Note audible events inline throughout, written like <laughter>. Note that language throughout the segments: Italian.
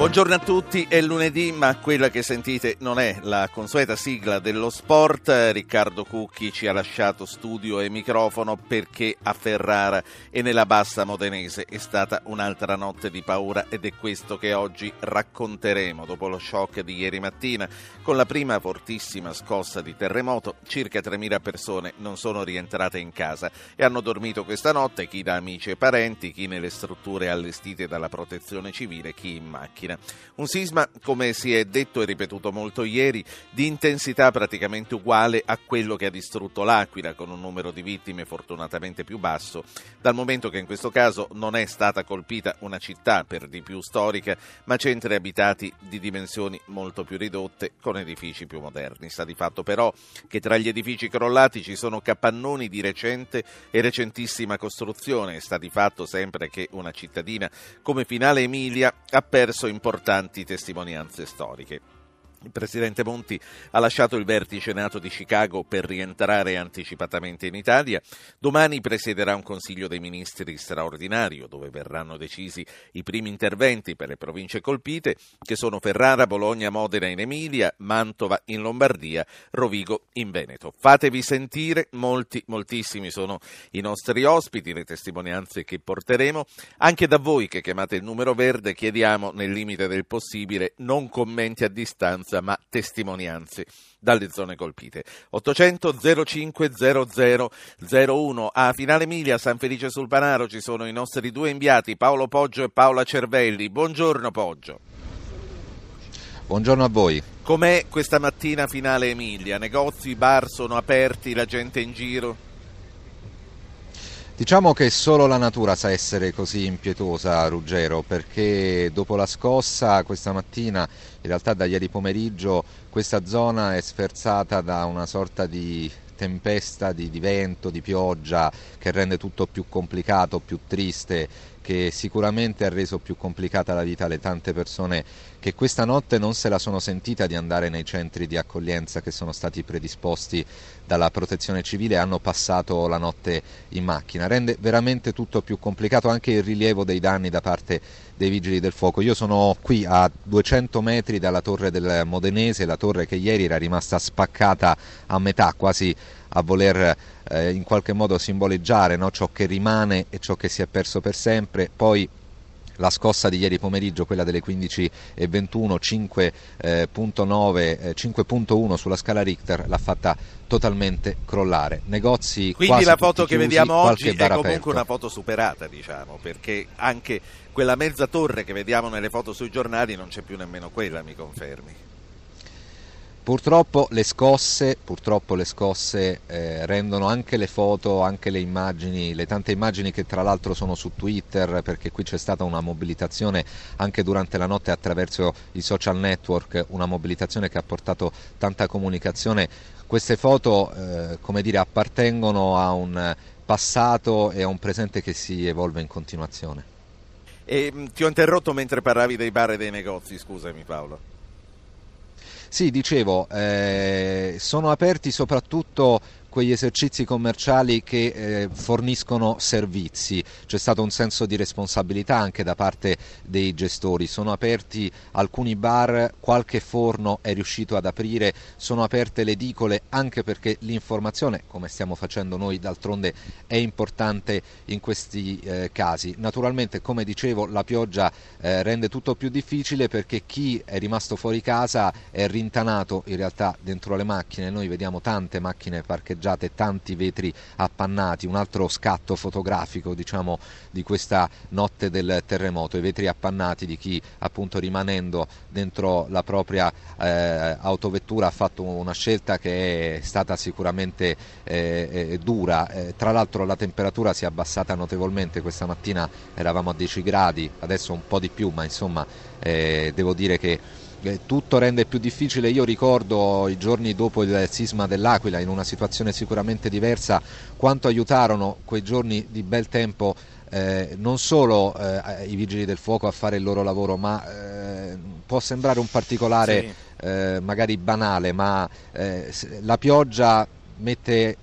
Buongiorno a tutti, è lunedì ma quella che sentite non è la consueta sigla dello sport. Riccardo Cucchi ci ha lasciato studio e microfono perché a Ferrara e nella bassa modenese è stata un'altra notte di paura ed è questo che oggi racconteremo. Dopo lo shock di ieri mattina, con la prima fortissima scossa di terremoto, circa 3.000 persone non sono rientrate in casa e hanno dormito questa notte, chi da amici e parenti, chi nelle strutture allestite dalla protezione civile, chi in macchina mattina. Un sisma, come si è detto e ripetuto molto ieri, di intensità praticamente uguale a quello che ha distrutto l'Aquila, con un numero di vittime fortunatamente più basso, dal momento che in questo caso non è stata colpita una città per di più storica, ma centri abitati di dimensioni molto più ridotte, con edifici più moderni. Sta di fatto però che tra gli edifici crollati ci sono capannoni di recente e recentissima costruzione. Sta di fatto sempre che una cittadina come Finale Emilia ha perso in importanti testimonianze storiche. Il presidente Monti ha lasciato il vertice nato di Chicago per rientrare anticipatamente in Italia. Domani presiederà un Consiglio dei Ministri straordinario dove verranno decisi i primi interventi per le province colpite che sono Ferrara, Bologna, Modena in Emilia, Mantova in Lombardia, Rovigo in Veneto. Fatevi sentire, molti, moltissimi sono i nostri ospiti, le testimonianze che porteremo. Anche da voi che chiamate il numero verde chiediamo nel limite del possibile non commenti a distanza testimonianza, ma testimonianze dalle zone colpite. 800 05 00 01 a Finale Emilia, San Felice sul Panaro ci sono i nostri due inviati Paolo Poggio e Paola Cervelli. Buongiorno Poggio. Buongiorno a voi. Com'è questa mattina Finale Emilia? Negozi, bar sono aperti, la gente in giro? Diciamo che solo la natura sa essere così impietosa, Ruggero, perché dopo la scossa questa mattina, in realtà da ieri pomeriggio, questa zona è sferzata da una sorta di tempesta di, di vento, di pioggia che rende tutto più complicato, più triste che sicuramente ha reso più complicata la vita alle tante persone che questa notte non se la sono sentita di andare nei centri di accoglienza che sono stati predisposti dalla protezione civile e hanno passato la notte in macchina. Rende veramente tutto più complicato anche il rilievo dei danni da parte dei vigili del fuoco. Io sono qui a 200 metri dalla torre del Modenese, la torre che ieri era rimasta spaccata a metà, quasi a voler eh, in qualche modo simboleggiare no? ciò che rimane e ciò che si è perso per sempre. Poi la scossa di ieri pomeriggio, quella delle 15.21, 5.9, eh, 5.1 sulla scala Richter, l'ha fatta totalmente crollare. Negozi Quindi la foto che chiusi, vediamo oggi è comunque aperto. una foto superata, diciamo, perché anche quella mezza torre che vediamo nelle foto sui giornali non c'è più nemmeno quella, mi confermi? Purtroppo le scosse, purtroppo le scosse eh, rendono anche le foto, anche le immagini, le tante immagini che tra l'altro sono su Twitter perché qui c'è stata una mobilitazione anche durante la notte attraverso i social network, una mobilitazione che ha portato tanta comunicazione. Queste foto eh, come dire, appartengono a un passato e a un presente che si evolve in continuazione. E, ti ho interrotto mentre parlavi dei bar e dei negozi, scusami Paolo. Sì, dicevo, eh, sono aperti soprattutto quegli esercizi commerciali che eh, forniscono servizi. C'è stato un senso di responsabilità anche da parte dei gestori. Sono aperti alcuni bar, qualche forno è riuscito ad aprire, sono aperte le edicole anche perché l'informazione, come stiamo facendo noi d'altronde, è importante in questi eh, casi. Naturalmente, come dicevo, la pioggia eh, rende tutto più difficile perché chi è rimasto fuori casa è rintanato in realtà dentro le macchine. Noi vediamo tante macchine parcheggiate danneggiate, tanti vetri appannati, un altro scatto fotografico diciamo, di questa notte del terremoto, i vetri appannati di chi appunto rimanendo dentro la propria eh, autovettura ha fatto una scelta che è stata sicuramente eh, eh dura, eh, tra l'altro la temperatura si è abbassata notevolmente, questa mattina eravamo a 10 gradi, adesso un po' di più, ma insomma eh, devo dire che tutto rende più difficile. Io ricordo i giorni dopo il sisma dell'Aquila, in una situazione sicuramente diversa, quanto aiutarono quei giorni di bel tempo eh, non solo eh, i vigili del fuoco a fare il loro lavoro, ma eh, può sembrare un particolare sì. Eh, magari banale, ma eh, la pioggia mette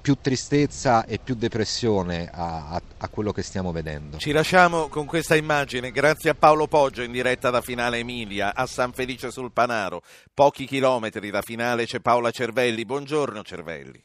più tristezza e più depressione a, a, a, quello che stiamo vedendo. Ci lasciamo con questa immagine, grazie a Paolo Poggio in diretta da Finale Emilia a San Felice sul Panaro. Pochi chilometri da Finale c'è Paola Cervelli. Buongiorno Cervelli.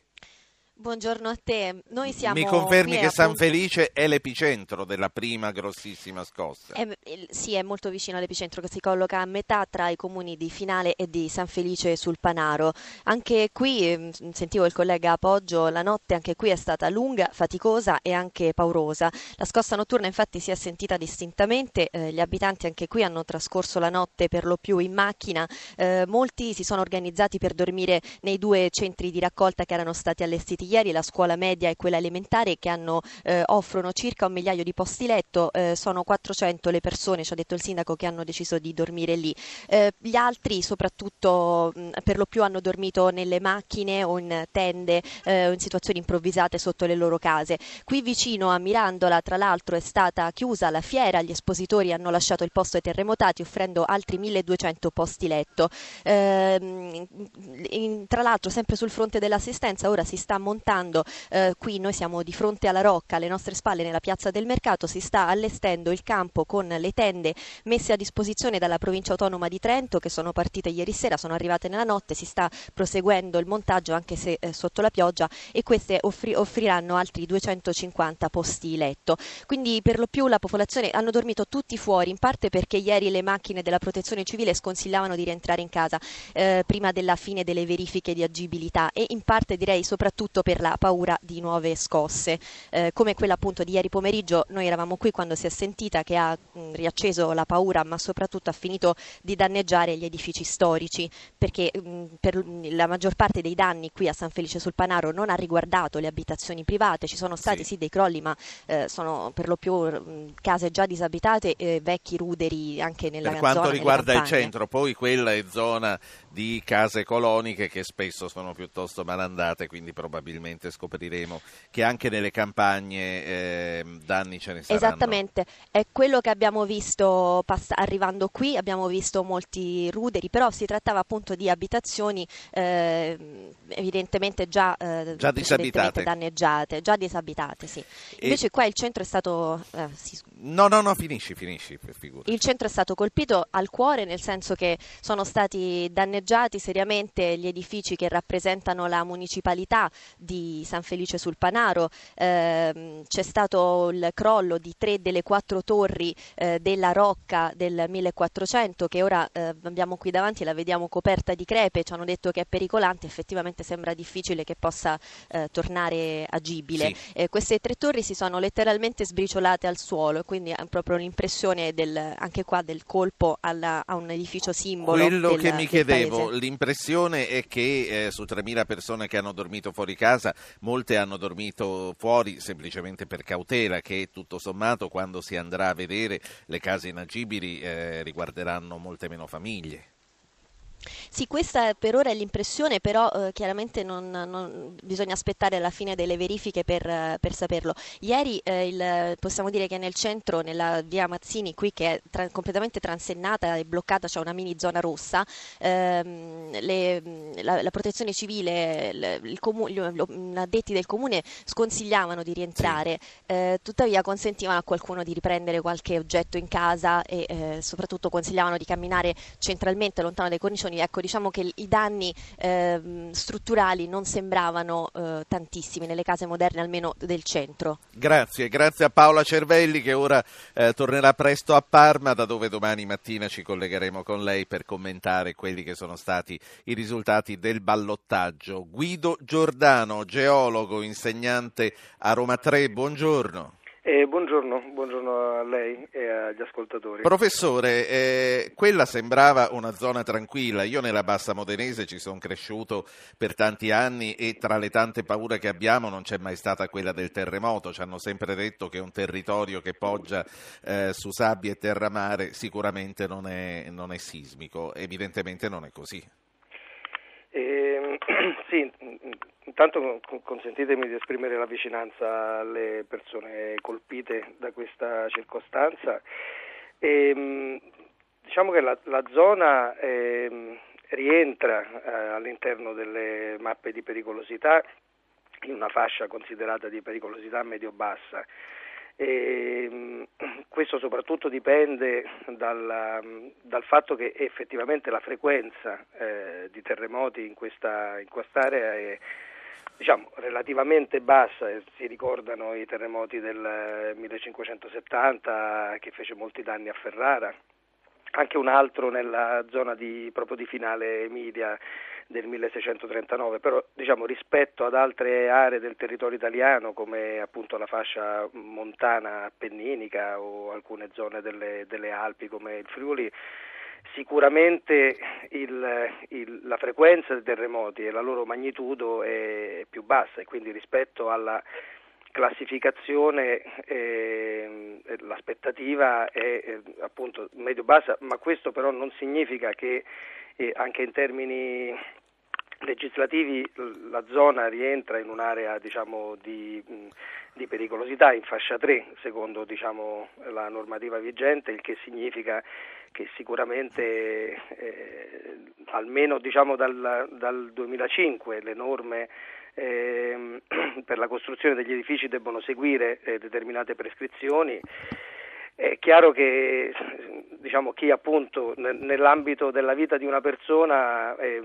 Buongiorno a te. Noi siamo Mi confermi che San Felice è l'epicentro della prima grossissima scossa? È, sì, è molto vicino all'epicentro che si colloca a metà tra i comuni di Finale e di San Felice sul Panaro. Anche qui, sentivo il collega Appoggio, la notte anche qui è stata lunga, faticosa e anche paurosa. La scossa notturna infatti si è sentita distintamente, eh, gli abitanti anche qui hanno trascorso la notte per lo più in macchina, eh, molti si sono organizzati per dormire nei due centri di raccolta che erano stati allestiti ieri la scuola media e quella elementare che hanno, eh, offrono circa un migliaio di posti letto, eh, sono 400 le persone, ci ha detto il sindaco, che hanno deciso di dormire lì. Eh, gli altri soprattutto mh, per lo più hanno dormito nelle macchine o in tende eh, o in situazioni improvvisate sotto le loro case. Qui vicino a Mirandola tra l'altro è stata chiusa la fiera, gli espositori hanno lasciato il posto ai terremotati offrendo altri 1200 posti letto. Ehm, in, tra l'altro sempre sul fronte dell'assistenza ora si sta montando montando, eh, qui noi siamo di fronte alla Rocca, alle nostre spalle nella piazza del mercato, si sta allestendo il campo con le tende messe a disposizione dalla provincia autonoma di Trento che sono partite ieri sera, sono arrivate nella notte, si sta proseguendo il montaggio anche se eh, sotto la pioggia e queste offri- offriranno altri 250 posti letto. Quindi per lo più la popolazione hanno dormito tutti fuori, in parte perché ieri le macchine della protezione civile sconsigliavano di rientrare in casa eh, prima della fine delle verifiche di agibilità e in parte direi soprattutto per la paura di nuove scosse, eh, come quella appunto di ieri pomeriggio. Noi eravamo qui quando si è sentita che ha mh, riacceso la paura, ma soprattutto ha finito di danneggiare gli edifici storici, perché mh, per la maggior parte dei danni qui a San Felice sul Panaro non ha riguardato le abitazioni private, ci sono stati sì, sì dei crolli, ma eh, sono per lo più mh, case già disabitate e vecchi ruderi anche nella per quanto zona, riguarda il centro, poi quella è zona di case coloniche che spesso sono piuttosto malandate, quindi probabilmente probabilmente scopriremo che anche nelle campagne eh, danni ce ne saranno. Esattamente, è quello che abbiamo visto pass- arrivando qui, abbiamo visto molti ruderi, però si trattava appunto di abitazioni eh, evidentemente già, eh, già disabitate. danneggiate, già disabitate, sì. Invece e... qua il centro è stato... Eh, sì. No, no, no, finisci, finisci, figura. Il centro è stato colpito al cuore nel senso che sono stati danneggiati seriamente gli edifici che rappresentano la municipalità di San Felice sul Panaro, eh, c'è stato il crollo di tre delle quattro torri eh, della Rocca del 1400 che ora eh, abbiamo qui davanti e la vediamo coperta di crepe, ci hanno detto che è pericolante, effettivamente sembra difficile che possa eh, tornare agibile. Sì. Eh, queste tre torri si sono letteralmente sbriciolate al suolo, quindi è proprio l'impressione del, anche qua del colpo alla, a un edificio simbolo. Quello del, che mi chiedevo, l'impressione è che eh, su 3.000 persone che hanno dormito fuori casa casa, molte hanno dormito fuori semplicemente per cautela che tutto sommato quando si andrà a vedere le case inagibili eh, riguarderanno molte meno famiglie. Sì, questa per ora è l'impressione, però eh, chiaramente non, non, bisogna aspettare la fine delle verifiche per, eh, per saperlo. Ieri eh, il, possiamo dire che nel centro, nella via Mazzini, qui che è tra, completamente transennata e bloccata, c'è una mini zona rossa, ehm, le, la, la, protezione civile, il, il comu- gli addetti del comune sconsigliavano di rientrare, sì. Eh, tuttavia consentivano a qualcuno di riprendere qualche oggetto in casa e eh, soprattutto consigliavano di camminare centralmente lontano dai cornicioni danni, ecco, diciamo che i danni eh, strutturali non sembravano eh, tantissimi nelle case moderne, almeno del centro. Grazie, grazie a Paola Cervelli che ora eh, tornerà presto a Parma, da dove domani mattina ci collegheremo con lei per commentare quelli che sono stati i risultati del ballottaggio. Guido Giordano, geologo, insegnante a Roma 3, buongiorno. Eh, buongiorno, buongiorno, a lei e agli ascoltatori. Professore, eh, quella sembrava una zona tranquilla. Io nella Bassa Modenese ci sono cresciuto per tanti anni e tra le tante paure che abbiamo non c'è mai stata quella del terremoto. Ci hanno sempre detto che un territorio che poggia eh, su sabbia e terramare sicuramente non è, non è sismico. Evidentemente non è così. Eh, Eh, <clears throat> sì, intanto consentitemi di esprimere la vicinanza alle persone colpite da questa circostanza. E, ehm, diciamo che la, la zona eh, rientra eh, all'interno delle mappe di pericolosità in una fascia considerata di pericolosità medio-bassa. E, ehm, questo soprattutto dipende dal, dal, fatto che effettivamente la frequenza eh, di terremoti in, questa, in quest'area è diciamo, relativamente bassa, si ricordano i terremoti del 1570 che fece molti danni a Ferrara, anche un altro nella zona di, proprio di finale Emilia del 1639, però diciamo, rispetto ad altre aree del territorio italiano come appunto la fascia montana appenninica o alcune zone delle, delle Alpi come il Friuli, sicuramente il, il, la frequenza dei terremoti e la loro magnitudo è più bassa e quindi rispetto alla classificazione eh, l'aspettativa è eh, appunto medio-bassa, ma questo però non significa che eh, anche in termini legislativi la zona rientra in un'area diciamo, di, di, pericolosità in fascia 3 secondo diciamo, la normativa vigente, il che significa che sicuramente eh, almeno diciamo, dal, dal 2005 le norme eh, <clears throat> per la costruzione degli edifici debbono seguire eh, determinate prescrizioni. È chiaro che diciamo, chi appunto nell'ambito della vita di una persona è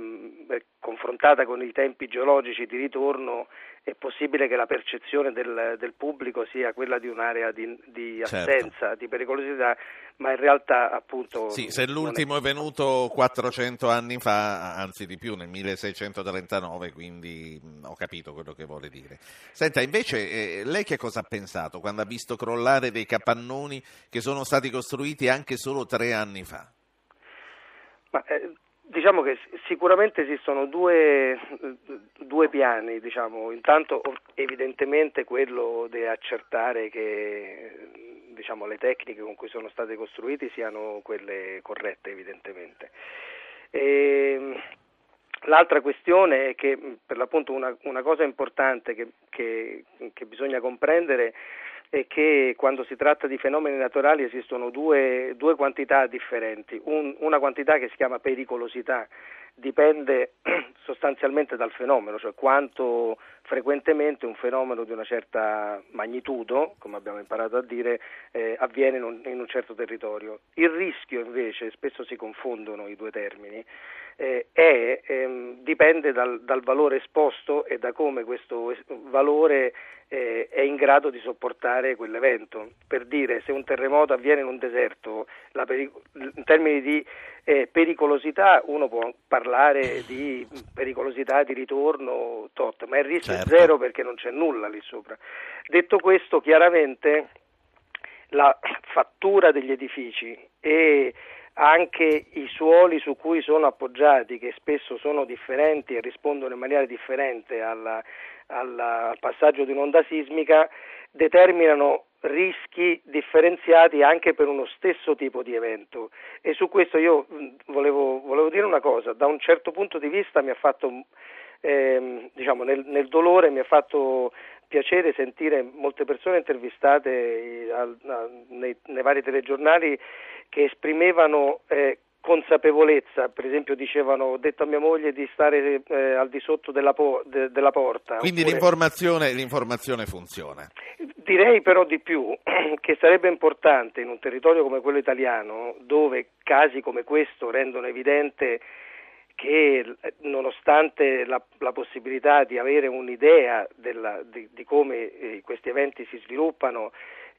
confrontata con i tempi geologici di ritorno è possibile che la percezione del, del pubblico sia quella di un'area di, di certo. assenza, certo. di pericolosità, ma in realtà appunto... Sì, se l'ultimo è... è... venuto 400 anni fa, anzi di più, nel 1639, quindi mh, ho capito quello che vuole dire. Senta, invece eh, lei che cosa ha pensato quando ha visto crollare dei capannoni che sono stati costruiti anche solo tre anni fa? Ma, eh, Diciamo che sicuramente esistono due, due piani, diciamo. intanto evidentemente quello di accertare che diciamo, le tecniche con cui sono state costruite siano quelle corrette evidentemente. E, l'altra questione è che per l'appunto una, una cosa importante che, che, che bisogna comprendere è che quando si tratta di fenomeni naturali esistono due, due quantità differenti, Un, una quantità che si chiama pericolosità, dipende <clears throat> sostanzialmente dal fenomeno, cioè quanto frequentemente un fenomeno di una certa magnitudo, come abbiamo imparato a dire, eh, avviene in un, in un, certo territorio. Il rischio invece, spesso si confondono i due termini, eh, è, ehm, dipende dal, dal, valore esposto e da come questo valore eh, è in grado di sopportare quell'evento. Per dire, se un terremoto avviene in un deserto, perico- in termini di eh, pericolosità uno può parlare di pericolosità di ritorno tot, ma il rischio certo. è zero perché non c'è nulla lì sopra. Detto questo, chiaramente la fattura degli edifici e anche i suoli su cui sono appoggiati, che spesso sono differenti e rispondono in maniera differente alla, alla, al passaggio di un'onda sismica, determinano rischi differenziati anche per uno stesso tipo di evento. E su questo io volevo, volevo dire una cosa, da un certo punto di vista mi ha fatto, eh, diciamo, nel, nel dolore mi ha fatto piacere sentire molte persone intervistate eh, al, a, nei, nei, vari telegiornali che esprimevano eh, consapevolezza, per esempio dicevano ho detto a mia moglie di stare eh, al di sotto della, po- de- della porta. Quindi oppure... l'informazione, l'informazione, funziona. Direi però di più <clears throat> che sarebbe importante in un territorio come quello italiano dove casi come questo rendono evidente che nonostante la, la, possibilità di avere un'idea della, di, di, come eh, questi eventi si sviluppano,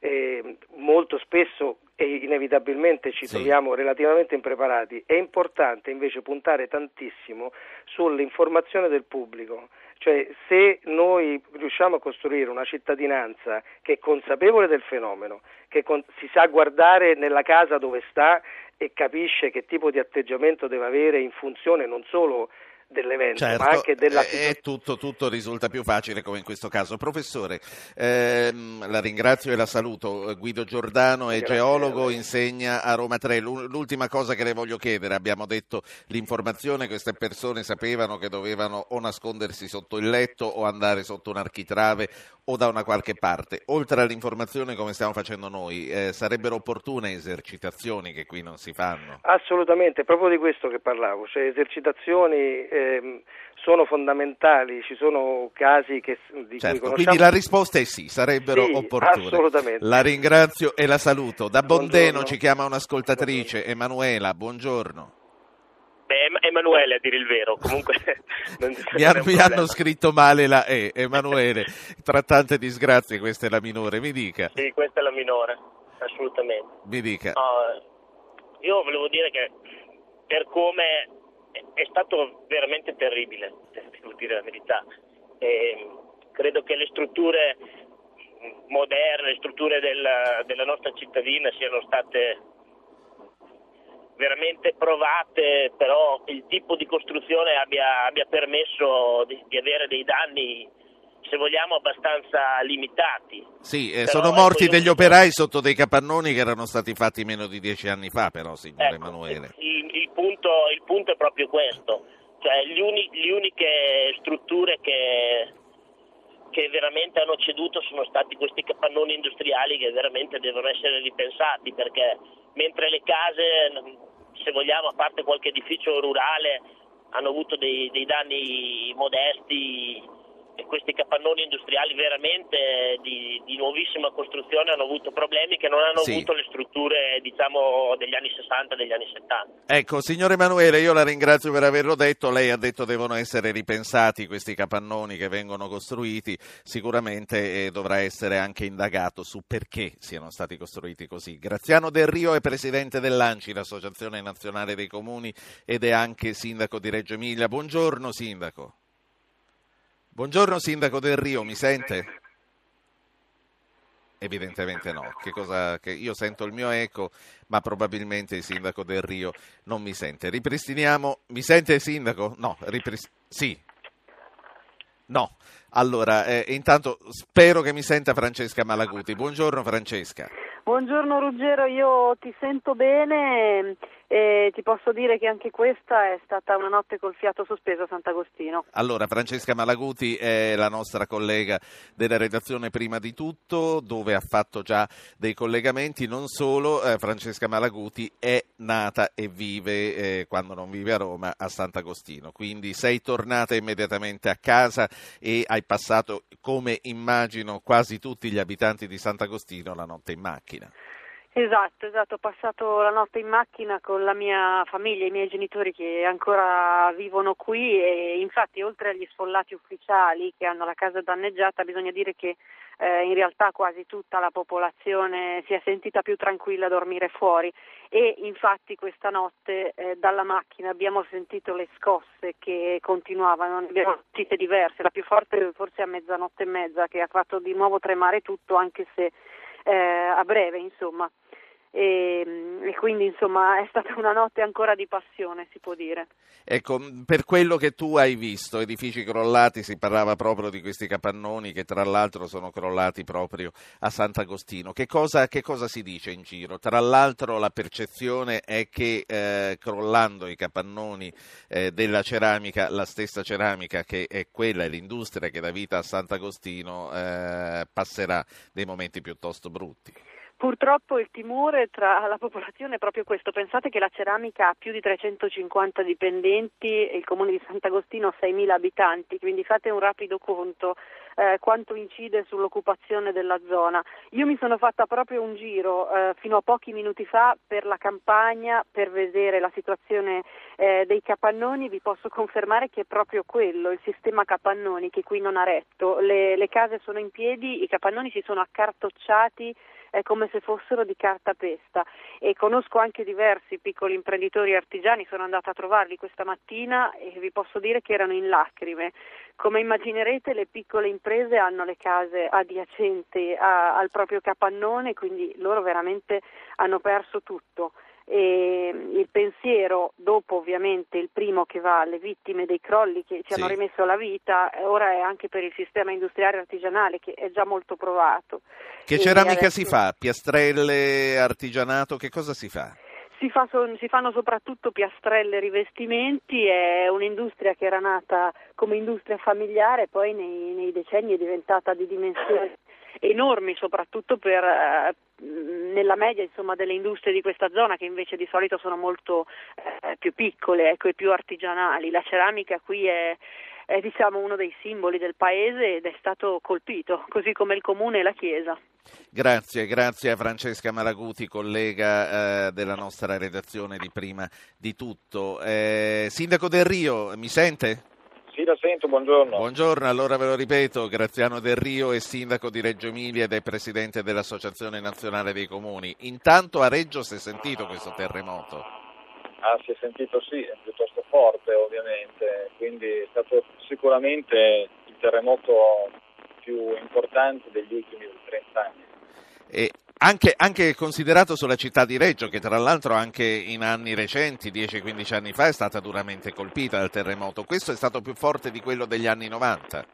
eh, molto spesso e inevitabilmente ci sì. troviamo relativamente impreparati, è importante invece puntare tantissimo sull'informazione del pubblico. Cioè se noi riusciamo a costruire una cittadinanza che è consapevole del fenomeno, che con- si sa guardare nella casa dove sta e capisce che tipo di atteggiamento deve avere in funzione non solo dell'evento, certo, ma anche della e tutto, tutto, risulta più facile come in questo caso. Professore, ehm, la ringrazio e la saluto. Guido Giordano è Grazie geologo, insegna a Roma 3. L'ultima cosa che le voglio chiedere, abbiamo detto l'informazione, queste persone sapevano che dovevano o nascondersi sotto il letto o andare sotto un architrave o da una qualche parte. Oltre all'informazione come stiamo facendo noi, eh, sarebbero opportune esercitazioni che qui non si fanno? Assolutamente, proprio di questo che parlavo, cioè esercitazioni ehm, sono fondamentali, ci sono casi che, di certo, cui conosciamo. Quindi la risposta è sì, sarebbero sì, opportune. Assolutamente. La ringrazio e la saluto. Da Bondeno ci chiama un'ascoltatrice, Emanuela, buongiorno. Beh, Emanuele a dire il vero, comunque <laughs> mi, hanno, mi hanno, scritto male la E, Emanuele, tra tante disgrazie questa è la minore, mi dica. Sì, questa è la minore, assolutamente. Mi dica. Uh, io volevo dire che per come è stato veramente terribile, devo dire la verità. E credo che le strutture moderne, le strutture della, della nostra cittadina siano state veramente provate, però il tipo di costruzione abbia, abbia permesso di, di, avere dei danni, se vogliamo, abbastanza limitati. Sì, eh, sono morti degli io... operai sotto dei capannoni che erano stati fatti meno di dieci anni fa, però, signor ecco, Emanuele. Il, il, punto, il, punto, è proprio questo, cioè gli uni, le uniche strutture che che veramente hanno ceduto sono stati questi capannoni industriali che veramente devono essere ripensati perché mentre le case, se vogliamo, a parte qualche edificio rurale, hanno avuto dei, dei danni modesti questi capannoni industriali veramente di, di, nuovissima costruzione hanno avuto problemi che non hanno sì. avuto le strutture diciamo degli anni 60 e degli anni 70. Ecco, signor Emanuele, io la ringrazio per averlo detto, lei ha detto devono essere ripensati questi capannoni che vengono costruiti, sicuramente eh, dovrà essere anche indagato su perché siano stati costruiti così. Graziano Del Rio è presidente dell'ANCI, l'Associazione Nazionale dei Comuni, ed è anche sindaco di Reggio Emilia. Buongiorno sindaco. Buongiorno Sindaco del Rio, mi sente? Evidentemente no, che cosa, che io sento il mio eco, ma probabilmente il Sindaco del Rio non mi sente. Ripristiniamo, mi sente il Sindaco? No, riprist- sì. No, allora, eh, intanto spero che mi senta Francesca Malaguti. Buongiorno Francesca. Buongiorno Ruggero, io ti sento bene e ti posso dire che anche questa è stata una notte col fiato sospeso a Sant'Agostino. Allora, Francesca Malaguti è la nostra collega della redazione prima di tutto, dove ha fatto già dei collegamenti, non solo, eh, Francesca Malaguti è nata e vive, eh, quando non vive a Roma, a Sant'Agostino, quindi sei tornata immediatamente a casa e hai passato, come immagino quasi tutti gli abitanti di Sant'Agostino, la notte in macchina. Esatto, esatto, ho passato la notte in macchina con la mia famiglia, i miei genitori che ancora vivono qui e infatti oltre agli sfollati ufficiali che hanno la casa danneggiata bisogna dire che eh, in realtà quasi tutta la popolazione si è sentita più tranquilla a dormire fuori. E infatti questa notte eh, dalla macchina abbiamo sentito le scosse che continuavano, ne abbiamo sentite diverse, la più forte forse a mezzanotte e mezza che ha fatto di nuovo tremare tutto anche se eh, a breve insomma e, e, quindi insomma è stata una notte ancora di passione si può dire. Ecco, per quello che tu hai visto, edifici crollati, si parlava proprio di questi capannoni che tra l'altro sono crollati proprio a Sant'Agostino, che cosa, che cosa si dice in giro? Tra l'altro la percezione è che eh, crollando i capannoni eh, della ceramica, la stessa ceramica che è quella, è l'industria che dà vita a Sant'Agostino, eh, passerà dei momenti piuttosto brutti. Purtroppo il timore tra la popolazione è proprio questo. Pensate che la ceramica ha più di 350 dipendenti e il comune di Sant'Agostino ha 6.000 abitanti, quindi fate un rapido conto eh, quanto incide sull'occupazione della zona. Io mi sono fatta proprio un giro eh, fino a pochi minuti fa per la campagna per vedere la situazione eh, dei capannoni. Vi posso confermare che è proprio quello, il sistema capannoni che qui non ha retto. Le, le case sono in piedi, i capannoni si sono accartocciati è come se fossero di carta pesta e conosco anche diversi piccoli imprenditori artigiani, sono andata a trovarli questa mattina e vi posso dire che erano in lacrime. Come immaginerete le piccole imprese hanno le case adiacenti a, al proprio capannone, quindi loro veramente hanno perso tutto. E il pensiero, dopo ovviamente il primo che va alle vittime dei crolli che ci Sì. hanno rimesso la vita, eh, ora è anche per il sistema industriale artigianale che è già molto provato. Che E ceramica adesso- si fa? Piastrelle, artigianato, che cosa si fa? Si, fa si fanno soprattutto piastrelle e rivestimenti, è un'industria che era nata come industria familiare, poi nei, nei decenni è diventata di dimensioni enormi, soprattutto per, eh, nella media insomma, delle industrie di questa zona che invece di solito sono molto eh, più piccole ecco, e più artigianali. La ceramica qui è, è diciamo, uno dei simboli del paese ed è stato colpito, così come il comune e la chiesa. Grazie, grazie a Francesca Malaguti, collega eh, della nostra redazione di prima di tutto. Eh, Sindaco Del Rio, mi sente? Sì, la sento, buongiorno. Buongiorno, allora ve lo ripeto, Graziano Del Rio è sindaco di Reggio Emilia ed è presidente dell'Associazione Nazionale dei Comuni. Intanto a Reggio si è sentito questo terremoto. Ah, si è sentito sì, è piuttosto forte ovviamente, quindi è stato sicuramente il terremoto più importante degli ultimi 30 anni. E anche, anche considerato sulla città di Reggio, che tra l'altro anche in anni recenti, 10-15 anni fa, è stata duramente colpita dal terremoto. Questo è stato più forte di quello degli anni 90.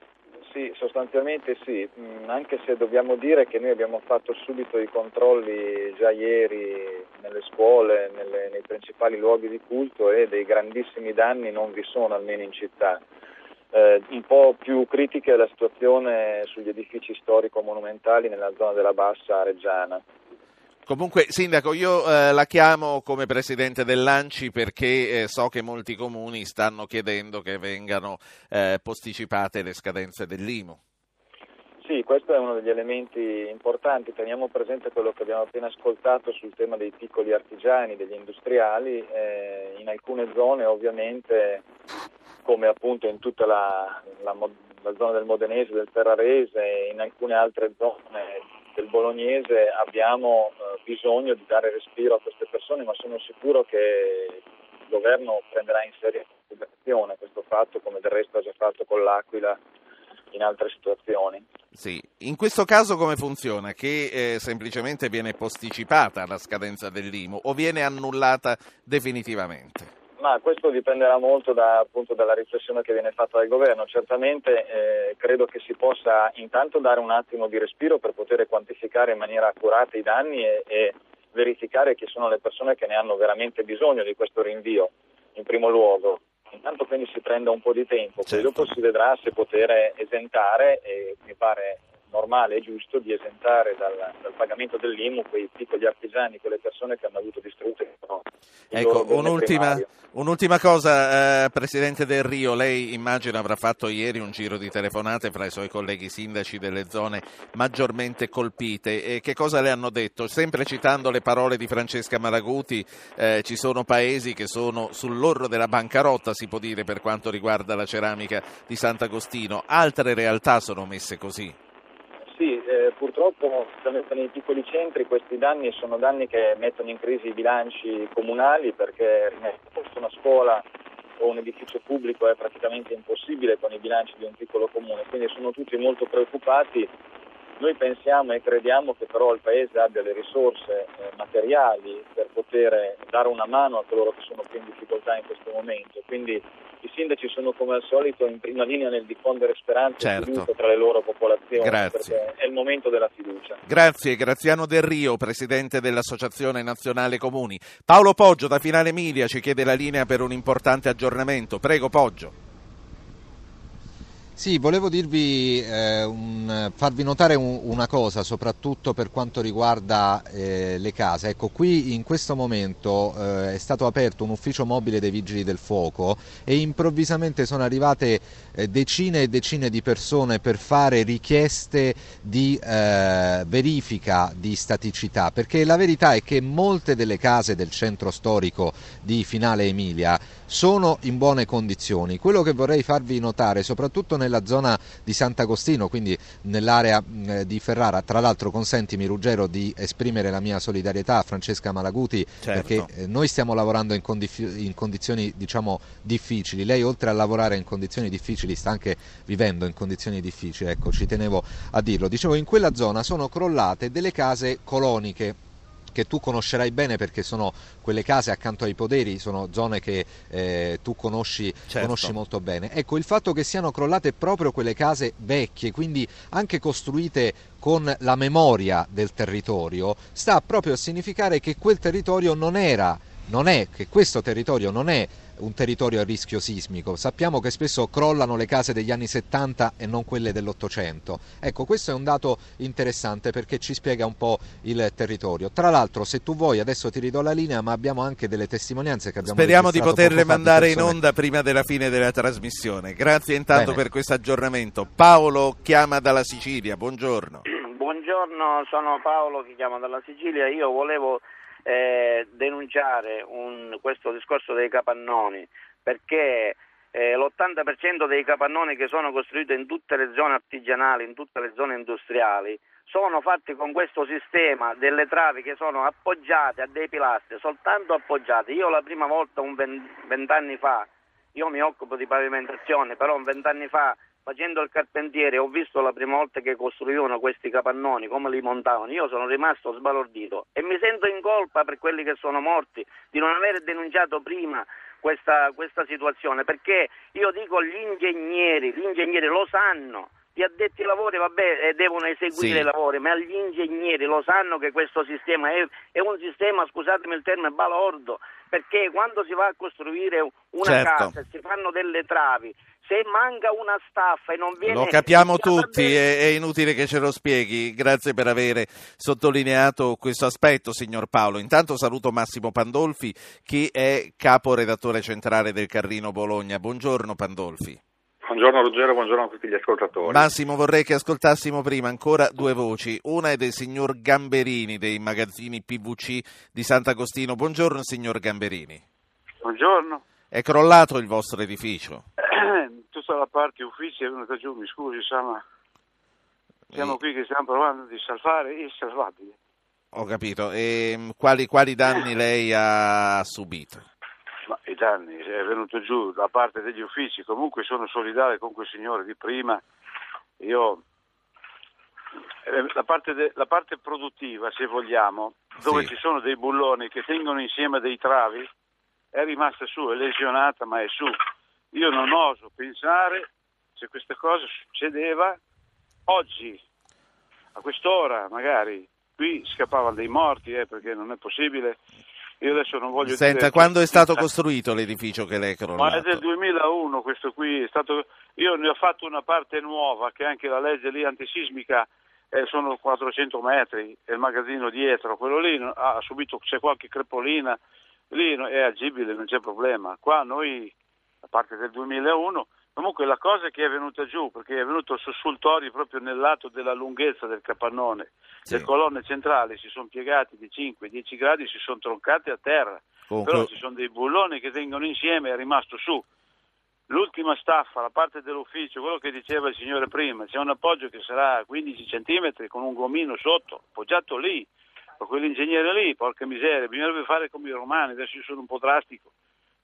Sì, sostanzialmente sì, Mm, anche se dobbiamo dire che noi abbiamo fatto subito i controlli già ieri nelle scuole, nelle- nei principali luoghi di culto e dei grandissimi danni non vi sono, almeno in città. Eh, un po' più critica è la situazione sugli edifici storico-monumentali nella zona della Bassa Reggiana. Comunque, Sindaco, io eh, la chiamo come presidente dell'ANCI perché eh, so che molti comuni stanno chiedendo che vengano eh, posticipate le scadenze dell'IMU. Sì, questo è uno degli elementi importanti. Teniamo presente quello che abbiamo appena ascoltato sul tema dei piccoli artigiani, degli industriali. Eh, in alcune zone ovviamente, come appunto in tutta la, la la zona del Modenese, del Ferrarese e in alcune altre zone del Bolognese abbiamo eh, bisogno di dare respiro a queste persone, ma sono sicuro che il governo prenderà in seria considerazione questo fatto, come del resto ha già fatto con l'Aquila in altre situazioni. Sì. In questo caso come funziona? Che eh, semplicemente viene posticipata la scadenza dell'IMU o viene annullata definitivamente? Ma questo dipenderà molto da, appunto, dalla riflessione che viene fatta dal governo. Certamente eh, credo che si possa intanto dare un attimo di respiro per poter quantificare in maniera accurata i danni e, e verificare chi sono le persone che ne hanno veramente bisogno di questo rinvio, in primo luogo. Intanto quindi si prenda un po' di tempo, poi Certo. dopo si vedrà se poter esentare e mi pare normale e giusto di esentare dal, dal pagamento dell'IMU quei piccoli artigiani, quelle persone che hanno avuto distrutte loro Ecco, un'ultima, un'ultima cosa, eh, Presidente Del Rio, lei immagino avrà fatto ieri un giro di telefonate fra i suoi colleghi sindaci delle zone maggiormente colpite. E che cosa le hanno detto? Sempre citando le parole di Francesca Malaguti, eh, ci sono paesi che sono sull'orlo della bancarotta, si può dire, per quanto riguarda la ceramica di Sant'Agostino. Altre realtà sono messe così. Sì, eh, purtroppo nei piccoli centri questi danni sono danni che mettono in crisi i bilanci comunali perché posto una scuola o un edificio pubblico è praticamente impossibile con i bilanci di un piccolo comune, quindi sono tutti molto preoccupati. Noi pensiamo e crediamo che però il Paese abbia le risorse eh, materiali per poter dare una mano a coloro che sono più in difficoltà in questo momento, quindi i sindaci sono come al solito in prima linea nel diffondere speranza Certo. e fiducia tra le loro popolazioni, Grazie. perché è il momento della fiducia. Grazie, Graziano Del Rio, Presidente dell'Associazione Nazionale Comuni. Paolo Poggio da Finale Emilia ci chiede la linea per un importante aggiornamento. Prego Poggio. Sì, volevo dirvi, eh, un- farvi notare un- una cosa, soprattutto per quanto riguarda eh, le case. Ecco, qui in questo momento eh, è stato aperto un ufficio mobile dei Vigili del Fuoco e improvvisamente sono arrivate eh, decine e decine di persone per fare richieste di eh, verifica di staticità, perché la verità è che molte delle case del centro storico di Finale Emilia sono in buone condizioni. Quello che vorrei farvi notare, soprattutto nella zona di Sant'Agostino, quindi nell'area di Ferrara, tra l'altro consentimi Ruggero di esprimere la mia solidarietà a Francesca Malaguti Certo. perché eh, noi stiamo lavorando in, condif- in condizioni diciamo difficili, lei oltre a lavorare in condizioni difficili sta anche vivendo in condizioni difficili, ecco ci tenevo a dirlo. Dicevo in quella zona sono crollate delle case coloniche che tu conoscerai bene perché sono quelle case accanto ai poderi, sono zone che eh, tu conosci, Certo. conosci molto bene. Ecco, il fatto che siano crollate proprio quelle case vecchie, quindi anche costruite con la memoria del territorio, sta proprio a significare che quel territorio non era, non è, che questo territorio non è un territorio a rischio sismico. Sappiamo che spesso crollano le case degli anni 70 e non quelle dell'Ottocento. Ecco, questo è un dato interessante perché ci spiega un po' il territorio. Tra l'altro, se tu vuoi, adesso ti ridò la linea, ma abbiamo anche delle testimonianze che abbiamo Speriamo di poterle mandare in onda prima della fine della trasmissione. Grazie intanto Bene. per questo aggiornamento. Paolo chiama dalla Sicilia, buongiorno. <clears throat> Buongiorno, sono Paolo che chiamo dalla Sicilia. Io volevo eh, denunciare un- questo discorso dei capannoni perché eh, l'80% dei capannoni che sono costruiti in tutte le zone artigianali, in tutte le zone industriali, sono fatti con questo sistema delle travi che sono appoggiate a dei pilastri, soltanto appoggiate. Io la prima volta, vent'anni fa, io mi occupo di pavimentazione, però vent'anni fa facendo il carpentiere ho visto la prima volta che costruivano questi capannoni, come li montavano, io sono rimasto sbalordito e mi sento in colpa per quelli che sono morti di non aver denunciato prima questa, questa situazione, perché io dico gli ingegneri, gli ingegneri lo sanno, gli addetti ai lavori vabbè, eh, devono eseguire Sì. i lavori, ma gli ingegneri lo sanno che questo sistema è, è un sistema, scusatemi il termine, balordo, perché quando si va a costruire una Certo. casa e si fanno delle travi, se manca una staffa e non viene... Lo capiamo tutti, è, è inutile che ce lo spieghi. Grazie per aver sottolineato questo aspetto, signor Paolo. Intanto saluto Massimo Pandolfi, che è caporedattore centrale del Carrino Bologna. Buongiorno Pandolfi. Buongiorno Ruggero, buongiorno a tutti gli ascoltatori. Massimo, vorrei che ascoltassimo prima ancora due voci. Una è del signor Gamberini dei magazzini PVC di Sant'Agostino. Buongiorno, signor Gamberini. Buongiorno. È crollato il vostro edificio? <clears throat> Tutta la parte ufficio è venuta giù, mi scusi, sa, ma siamo Eh, qui che stiamo provando di salvare il salvabile. Ho capito. E quali, quali danni <clears throat> lei ha subito? Danni è venuto giù da parte degli uffici, comunque sono solidale con quel signore di prima. Io eh, la parte, de- la parte produttiva, se vogliamo, dove Sì. ci sono dei bulloni che tengono insieme dei travi, è rimasta su, è lesionata, ma è su. Io non oso pensare se questa cosa succedeva oggi, a quest'ora magari, qui scappavano dei morti, eh, perché non è possibile. Io adesso non voglio Senta, dire... quando è stato costruito l'edificio che lei è Ma è crollato? del 2001 questo qui, è stato... io ne ho fatto una parte nuova che anche la legge lì antisismica eh, sono 400 metri, è il magazzino dietro, quello lì ha subito, c'è qualche crepolina, lì è agibile, non c'è problema. Qua noi, a parte del 2001, comunque la cosa che è venuta giù, perché è venuto il sussultorio proprio nel lato della lunghezza del capannone, Sì. le colonne centrali si sono piegate di 5-10 gradi, si sono troncate a terra. Comunque- Però ci sono dei bulloni che tengono insieme e è rimasto su. L'ultima staffa, la parte dell'ufficio, quello che diceva il signore prima, c'è un appoggio che sarà 15 centimetri con un gomino sotto, appoggiato lì, ma quell'ingegnere lì, porca miseria, bisognerebbe fare come i romani, adesso io sono un po' drastico,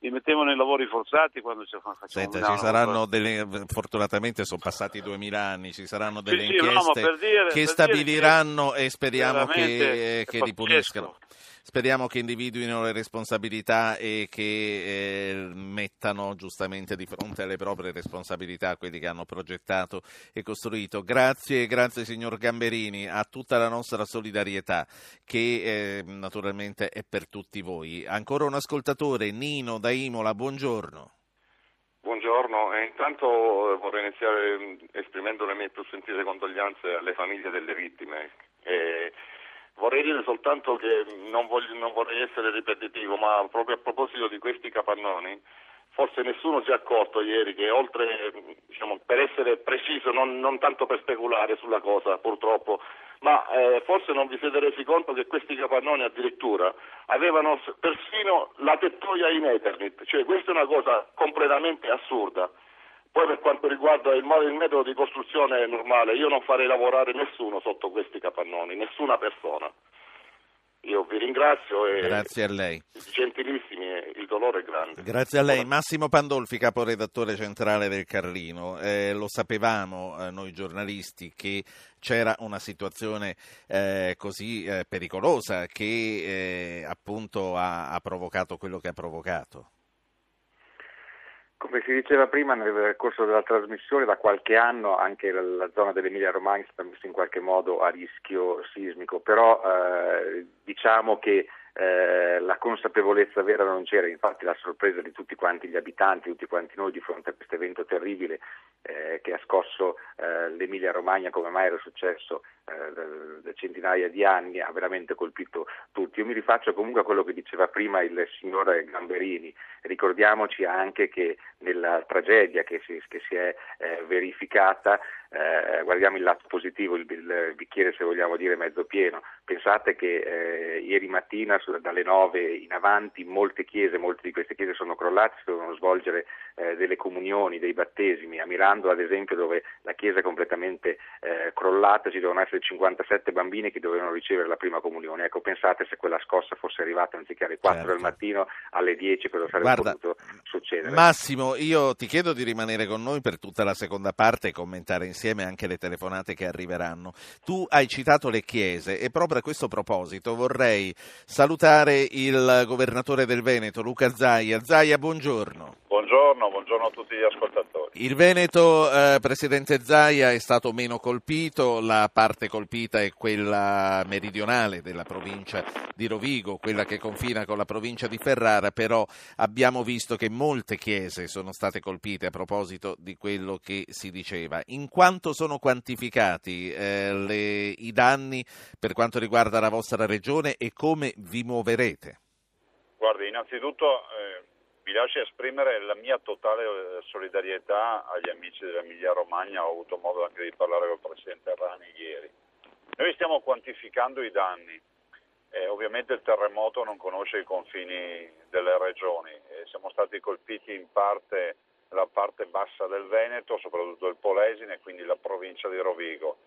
li mettevano in lavori forzati quando ci facciamo Senta, no, ci no, saranno delle, fortunatamente sono passati duemila anni, ci saranno Sì, delle sì, no, inchieste per dire- per che dire stabiliranno che e speriamo che, è che li puniscano. Speriamo che individuino le responsabilità e che eh, mettano giustamente di fronte alle proprie responsabilità quelli che hanno progettato e costruito. Grazie, grazie signor Gamberini, a tutta la nostra solidarietà che eh, naturalmente è per tutti voi. Ancora un ascoltatore, Nino da Imola, buongiorno. Buongiorno, intanto eh, vorrei iniziare mh, esprimendo le mie più sentite condoglianze alle famiglie delle vittime. E vorrei dire soltanto che non, voglio- non vorrei essere ripetitivo, ma proprio a proposito di questi capannoni, forse nessuno si è accorto ieri che oltre, diciamo, per essere preciso, non, non tanto per speculare sulla cosa purtroppo, ma eh, forse non vi siete resi conto che questi capannoni addirittura avevano persino la tettoia in Ethernet, cioè questa è una cosa completamente assurda. Poi per quanto riguarda il, il metodo di costruzione normale, io non farei lavorare nessuno sotto questi capannoni, nessuna persona. Io vi ringrazio e Grazie a lei. gentilissimi, il dolore è grande. Grazie a lei. Massimo Pandolfi, caporedattore centrale del Carlino. Eh, lo sapevamo eh, noi giornalisti che c'era una situazione eh, così eh, pericolosa che eh, appunto ha, ha provocato quello che ha provocato. Come si diceva prima nel corso della trasmissione, da qualche anno anche la zona dell'Emilia Romagna è stata messa in qualche modo a rischio sismico, però eh, diciamo che eh, la consapevolezza vera non c'era, infatti la sorpresa di tutti quanti gli abitanti, tutti quanti noi di fronte a questo evento terribile eh, che ha scosso eh, l'Emilia Romagna come mai era successo eh, da centinaia di anni, ha veramente colpito tutti. Io mi rifaccio comunque a quello che diceva prima il signor Gamberini, ricordiamoci anche che nella tragedia che si, che si è eh, verificata eh, guardiamo il lato positivo, il, il, bicchiere se vogliamo dire mezzo pieno. Pensate che eh, ieri mattina dalle 9 in avanti molte chiese, molte di queste chiese sono crollate, si dovevano svolgere eh, delle comunioni, dei battesimi. A Mirando ad esempio dove la chiesa è completamente eh, crollata ci devono essere 57 bambini che dovevano ricevere la prima comunione. Ecco, pensate se quella scossa fosse arrivata anziché alle 4 certo. del mattino alle 10 cosa sarebbe Guarda, potuto succedere. Massimo, io ti chiedo di rimanere con noi per tutta la seconda parte e commentare insieme insieme anche le telefonate che arriveranno. Tu hai citato le chiese e proprio a questo proposito vorrei salutare il governatore del Veneto, Luca Zaia. Zaia, buongiorno. Buongiorno, buongiorno a tutti gli ascoltatori. Il Veneto, eh, Presidente Zaia, è stato meno colpito, la parte colpita è quella meridionale della provincia di Rovigo, quella che confina con la provincia di Ferrara, però abbiamo visto che molte chiese sono state colpite a proposito di quello che si diceva. In quanto sono quantificati eh, le, i danni per quanto riguarda la vostra regione e come vi muoverete? Guardi, innanzitutto eh, mi lascia esprimere la mia totale eh, solidarietà agli amici dell'Emilia Romagna, ho avuto modo anche di parlare con il Presidente Rani ieri. Noi stiamo quantificando i danni, eh, ovviamente il terremoto non conosce i confini delle regioni, eh, siamo stati colpiti in parte nella parte bassa del Veneto, soprattutto il Polesine, quindi la provincia di Rovigo.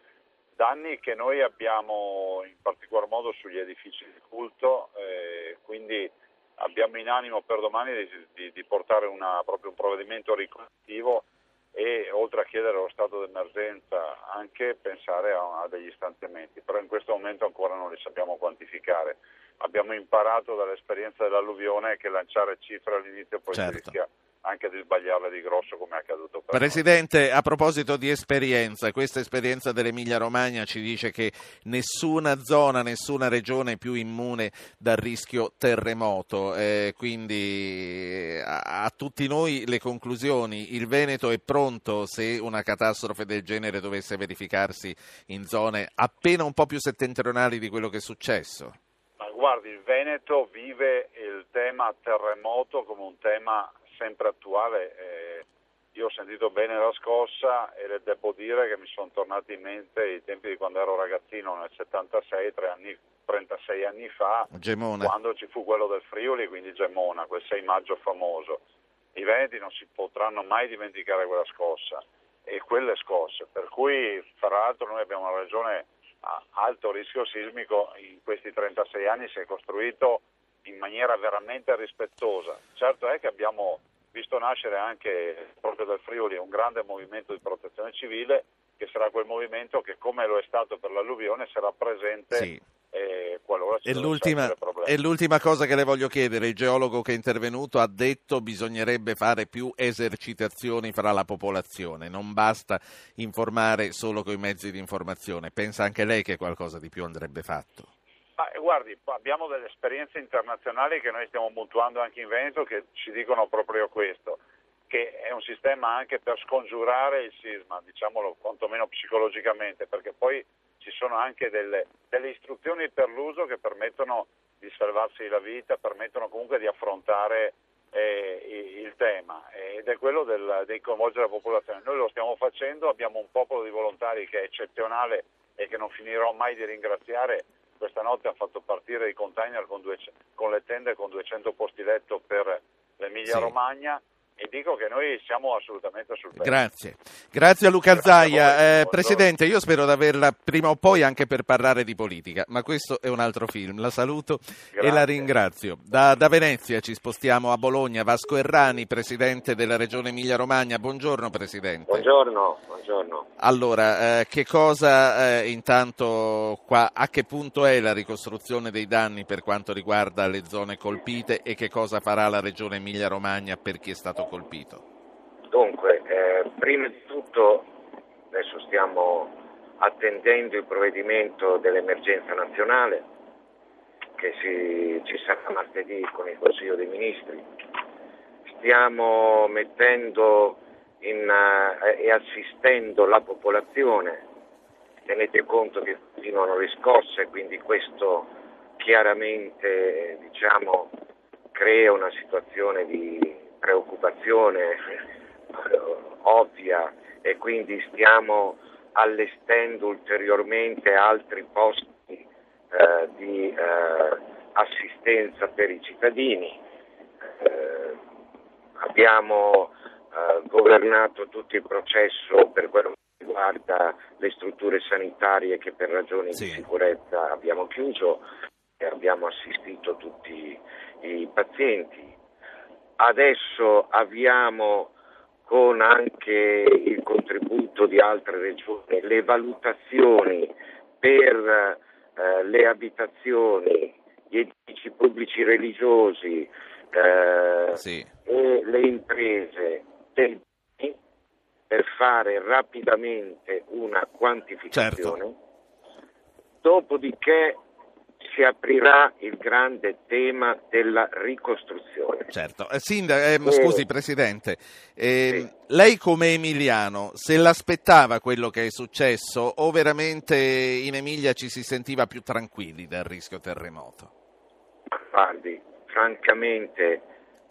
Danni che noi abbiamo in particolar modo sugli edifici di culto, eh, quindi abbiamo in animo per domani di, di, di portare una, proprio un provvedimento riconnettivo e oltre a chiedere lo stato d'emergenza anche pensare a, a, degli stanziamenti, però in questo momento ancora non li sappiamo quantificare. Abbiamo imparato dall'esperienza dell'alluvione che lanciare cifre all'inizio poi certo. si rischia anche di sbagliarle di grosso come è accaduto per Presidente, noi. a proposito di esperienza, questa esperienza dell'Emilia Romagna ci dice che nessuna zona, nessuna regione è più immune dal rischio terremoto, eh, quindi a, a, tutti noi le conclusioni, il Veneto è pronto se una catastrofe del genere dovesse verificarsi in zone appena un po' più settentrionali di quello che è successo? Ma guardi, il Veneto vive il tema terremoto come un tema sempre attuale. Eh, io ho sentito bene la scossa e le devo dire che mi sono tornati in mente i tempi di quando ero ragazzino nel 76, anni, 36 anni fa, Gemona. quando ci fu quello del Friuli, quindi Gemona, quel 6 maggio famoso. I veneti non si potranno mai dimenticare quella scossa e quelle scosse, per cui fra l'altro noi abbiamo una regione a alto rischio sismico, in questi 36 anni si è costruito in maniera veramente rispettosa. Certo è che abbiamo visto nascere anche proprio dal Friuli un grande movimento di protezione civile che sarà quel movimento che come lo è stato per l'alluvione sarà presente sì. eh, qualora ci e l'ultima, e l'ultima cosa che le voglio chiedere, il geologo che è intervenuto ha detto che bisognerebbe fare più esercitazioni fra la popolazione, non basta informare solo con i mezzi di informazione, pensa anche lei che qualcosa di più andrebbe fatto? Ah, guardi, abbiamo delle esperienze internazionali che noi stiamo mutuando anche in Veneto che ci dicono proprio questo, che è un sistema anche per scongiurare il sisma, diciamolo quantomeno psicologicamente, perché poi ci sono anche delle, delle istruzioni per l'uso che permettono di salvarsi la vita, permettono comunque di affrontare eh, il tema ed è quello del, di coinvolgere la popolazione. Noi lo stiamo facendo, abbiamo un popolo di volontari che è eccezionale e che non finirò mai di ringraziare questa notte ha fatto partire i container con, due, con le tende con 200 posti letto per l'Emilia sì. E dico che noi siamo assolutamente sul pezzo. Grazie, grazie a Luca Grazie a Zaia. voi, Eh. Presidente, io spero di averla prima o poi anche per parlare di politica, ma questo è un altro film. La saluto e la Grazie. ringrazio. Da, da Venezia ci spostiamo a Bologna. Vasco Errani, Presidente della Regione Emilia-Romagna. Buongiorno Presidente. Buongiorno, buongiorno. Allora, eh, che cosa eh, intanto qua, a che punto è la ricostruzione dei danni per quanto riguarda le zone colpite e che cosa farà la Regione Emilia-Romagna per chi è stato colpito? Dunque, eh, prima di tutto adesso stiamo attendendo il provvedimento dell'emergenza nazionale che si- ci sarà martedì con il Consiglio dei Ministri. Stiamo mettendo in, eh, e assistendo la popolazione. Tenete conto che continuano riscosse, quindi questo chiaramente diciamo, crea una situazione di preoccupazione eh, ovvia e quindi stiamo allestendo ulteriormente altri posti eh, di eh, assistenza per i cittadini. Eh, abbiamo eh, governato tutto il processo per quello che riguarda le strutture sanitarie che per ragioni di sicurezza abbiamo chiuso e abbiamo assistito tutti i pazienti. Adesso avviamo con anche il contributo di altre regioni le valutazioni per eh, le abitazioni, gli edifici pubblici religiosi eh, e le imprese beni per fare rapidamente una quantificazione. Dopodiché si aprirà il grande tema della ricostruzione. Certo. Eh, Sinda- ehm, Eh, scusi Presidente, ehm, lei come emiliano se l'aspettava quello che è successo o veramente in Emilia ci si sentiva più tranquilli dal rischio terremoto? Guardi, francamente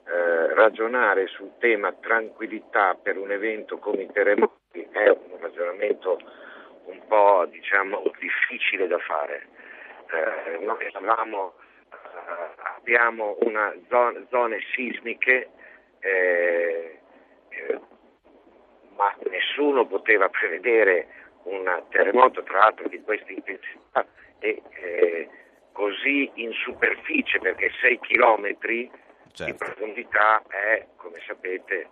eh, ragionare sul tema tranquillità per un evento come i terremoti è un ragionamento un po' diciamo difficile da fare. Eh, noi avevamo, eh, abbiamo una zo- zone sismiche eh, eh, ma nessuno poteva prevedere un terremoto tra l'altro di questa intensità e eh, così in superficie perché 6 chilometri di profondità è come sapete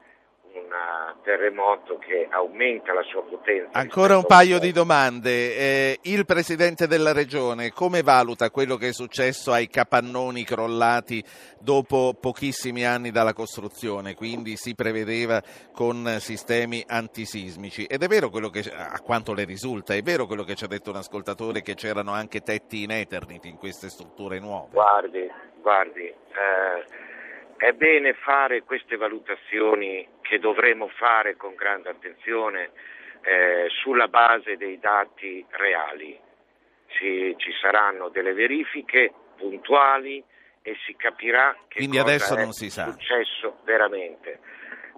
un terremoto che aumenta la sua potenza. Ancora un paio di domande. Eh, il Presidente della Regione come valuta quello che è successo ai capannoni crollati dopo pochissimi anni dalla costruzione, quindi si prevedeva con sistemi antisismici? Ed è vero quello che, a quanto le risulta, è vero quello che ci ha detto un ascoltatore che c'erano anche tetti in Eternity in queste strutture nuove? Guardi, guardi, eh, è bene fare queste valutazioni che dovremo fare con grande attenzione eh, sulla base dei dati reali. Ci, ci saranno delle verifiche puntuali e si capirà che Quindi cosa adesso è non si sa. successo veramente.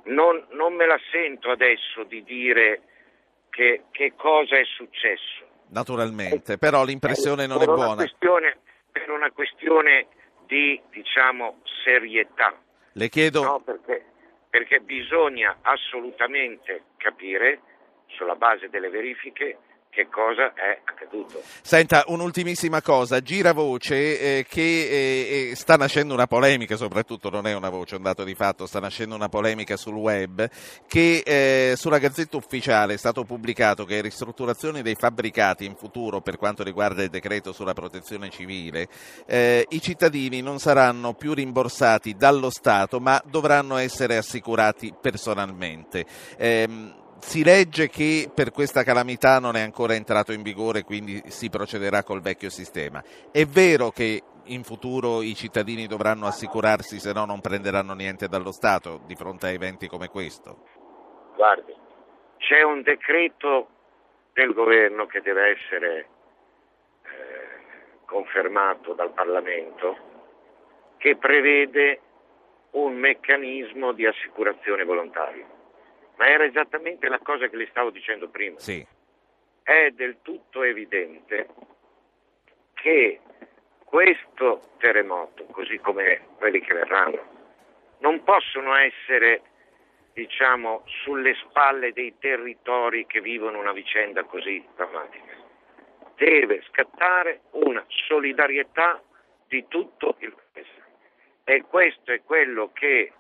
Non, non me la sento adesso di dire che, che cosa è successo. Naturalmente, però l'impressione non è buona. questione- per una questione di diciamo serietà. Le chiedo... No, perché, perché bisogna assolutamente capire sulla base delle verifiche che cosa è accaduto. Senta, un'ultimissima cosa, gira voce eh, che eh, eh, sta nascendo una polemica, soprattutto non è una voce, è un dato di fatto, sta nascendo una polemica sul web, che eh, sulla Gazzetta Ufficiale è stato pubblicato che ristrutturazioni dei fabbricati in futuro per quanto riguarda il decreto sulla protezione civile, eh, i cittadini non saranno più rimborsati dallo Stato ma dovranno essere assicurati personalmente. Si legge che per questa calamità non è ancora entrato in vigore, quindi si procederà col vecchio sistema. È vero che in futuro i cittadini dovranno assicurarsi, se no non prenderanno niente dallo Stato di fronte a eventi come questo? Guardi, c'è un decreto del governo che deve essere eh, confermato dal Parlamento che prevede un meccanismo di assicurazione volontaria. Ma era esattamente la cosa che le stavo dicendo prima. Sì. È del tutto evidente che questo terremoto, così come quelli che verranno, non possono essere diciamo, sulle spalle dei territori che vivono una vicenda così drammatica. Deve scattare una solidarietà di tutto il Paese. E questo è quello che